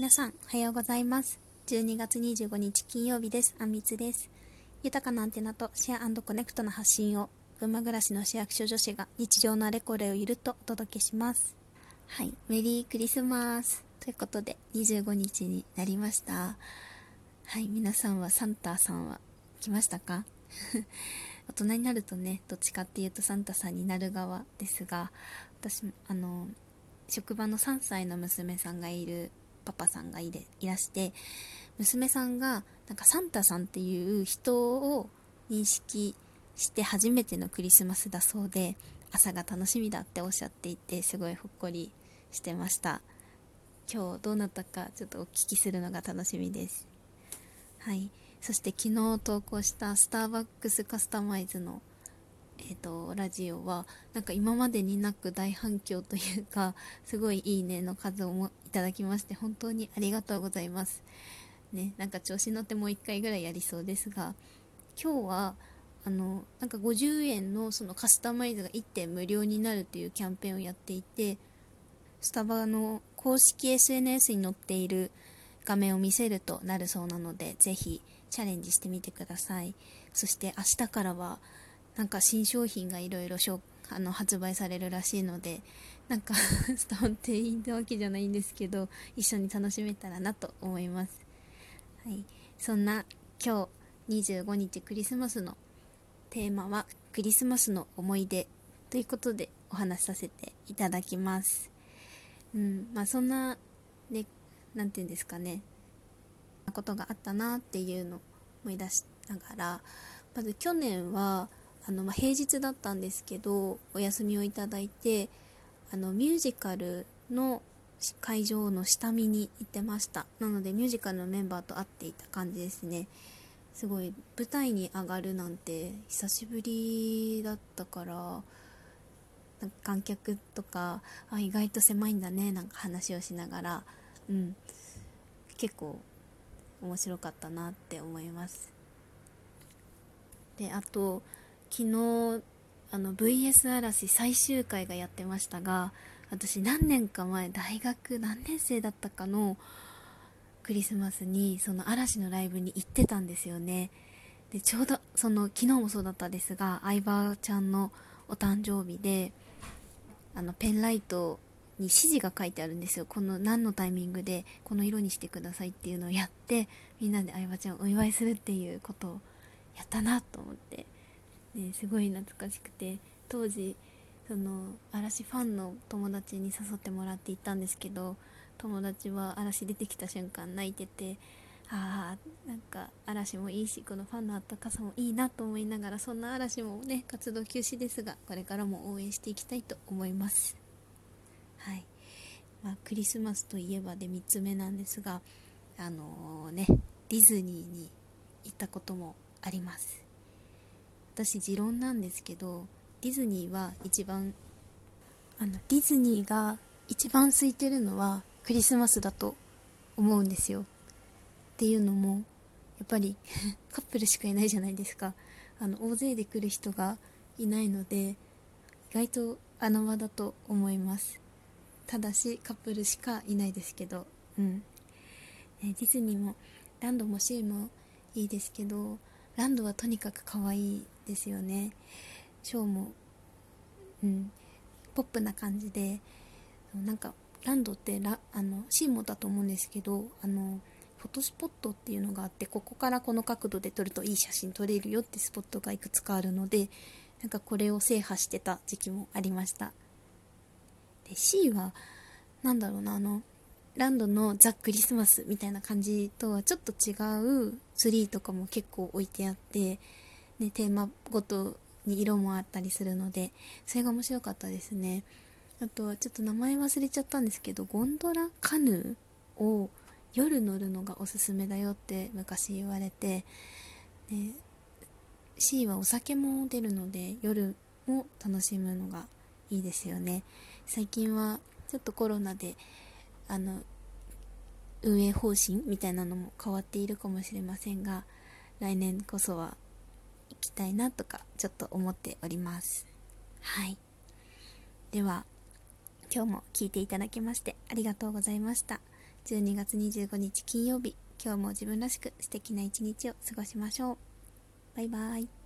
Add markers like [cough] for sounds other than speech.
皆さん、おはようございます。12月25日金曜日です。あんみつです。豊かなアンテナとシェアコネクトの発信を、群馬暮らしの市役所女子が日常のあれこれをゆるっとお届けします。はい、メリークリスマスということで、25日になりました。はい、皆さんはサンタさんは来ましたか？[laughs] 大人になるとね、どっちかっていうとサンタさんになる側ですが、私、あの、職場の3歳の娘さんがいるパパさんがいでいらして娘さんがなんかサンタさんっていう人を認識して初めてのクリスマスだそうで朝が楽しみだっておっしゃっていてすごいほっこりしてました。今日どうなったかちょっとお聞きするのが楽しみです。はい。そして昨日投稿したスターバックスカスタマイズのえーと、ラジオはなんか今までになく大反響というかすごいいいねの数をもいただきまして本当にありがとうございます。ねなんか調子乗ってもう1回ぐらいやりそうですが今日はあのなんか50円のそのカスタマイズが1点無料になるというキャンペーンをやっていてスタバの公式 SNS に載っている画面を見せるとなるそうなのでぜひチャレンジしてみてください。そして明日からはなんか新商品がいろいろ発売されるらしいのでなんかスタン店員ってわけじゃないんですけど一緒に楽しめたらなと思います、はい、そんな今日25日クリスマスのテーマはクリスマスの思い出ということでお話しさせていただきます。うん。まあそんなね何て言うんですかね。ことがあったなっていうのを思い出しながらまず去年はあの、まあ、平日だったんですけどお休みをいただいてあのミュージカルの会場の下見に行ってました。なのでミュージカルのメンバーと会っていた感じですね。すごい舞台に上がるなんて久しぶりだったから観客とかあ意外と狭いんだねなんか話をしながらうん。結構面白かったなって思います。であと昨日あの VS 嵐最終回がやってましたが私何年か前大学何年生だったかのクリスマスにその嵐のライブに行ってたんですよね。でちょうどその昨日もそうだったですが相葉ちゃんのお誕生日であのペンライトに指示が書いてあるんですよ。この何のタイミングでこの色にしてくださいっていうのをやってみんなで相葉ちゃんをお祝いするっていうことをやったなと思って。ね、すごい懐かしくて当時その嵐ファンの友達に誘ってもらって行ったんですけど友達は嵐出てきた瞬間泣いててああなんか嵐もいいしこのファンのあったかさもいいなと思いながらそんな嵐もね活動休止ですがこれからも応援していきたいと思います。はい。まあ、クリスマスといえばで3つ目なんですがあのー、ねディズニーに行ったこともあります。私持論なんですけどディズニーは一番あのディズニーが一番空いてるのはクリスマスだと思うんですよ。っていうのもやっぱり [laughs] カップルしかいないじゃないですか。あの大勢で来る人がいないので意外と穴場だと思います。ただしカップルしかいないですけど。うん、ディズニーもランドもシーもいいですけどランドはとにかく可愛いですよね。ショーも。うん。ポップな感じで。なんかランドってラあのシーモだと思うんですけどあのフォトスポットっていうのがあってここからこの角度で撮るといい写真撮れるよってスポットがいくつかあるのでなんかこれを制覇してた時期もありました。で C は何だろうなあのランドのザ・クリスマスみたいな感じとはちょっと違うツリーとかも結構置いてあってね、テーマごとに色もあったりするのでそれが面白かったですね。あとはちょっと名前忘れちゃったんですけどゴンドラカヌーを夜乗るのがおすすめだよって昔言われて、ね、C はお酒も出るので夜も楽しむのがいいですよね。最近はちょっとコロナであの運営方針みたいなのも変わっているかもしれませんが来年こそは行きたいなとかちょっと思っております。はい。では今日も聞いていただきましてありがとうございました。12月25日金曜日今日も自分らしく素敵な一日を過ごしましょう。バイバイ。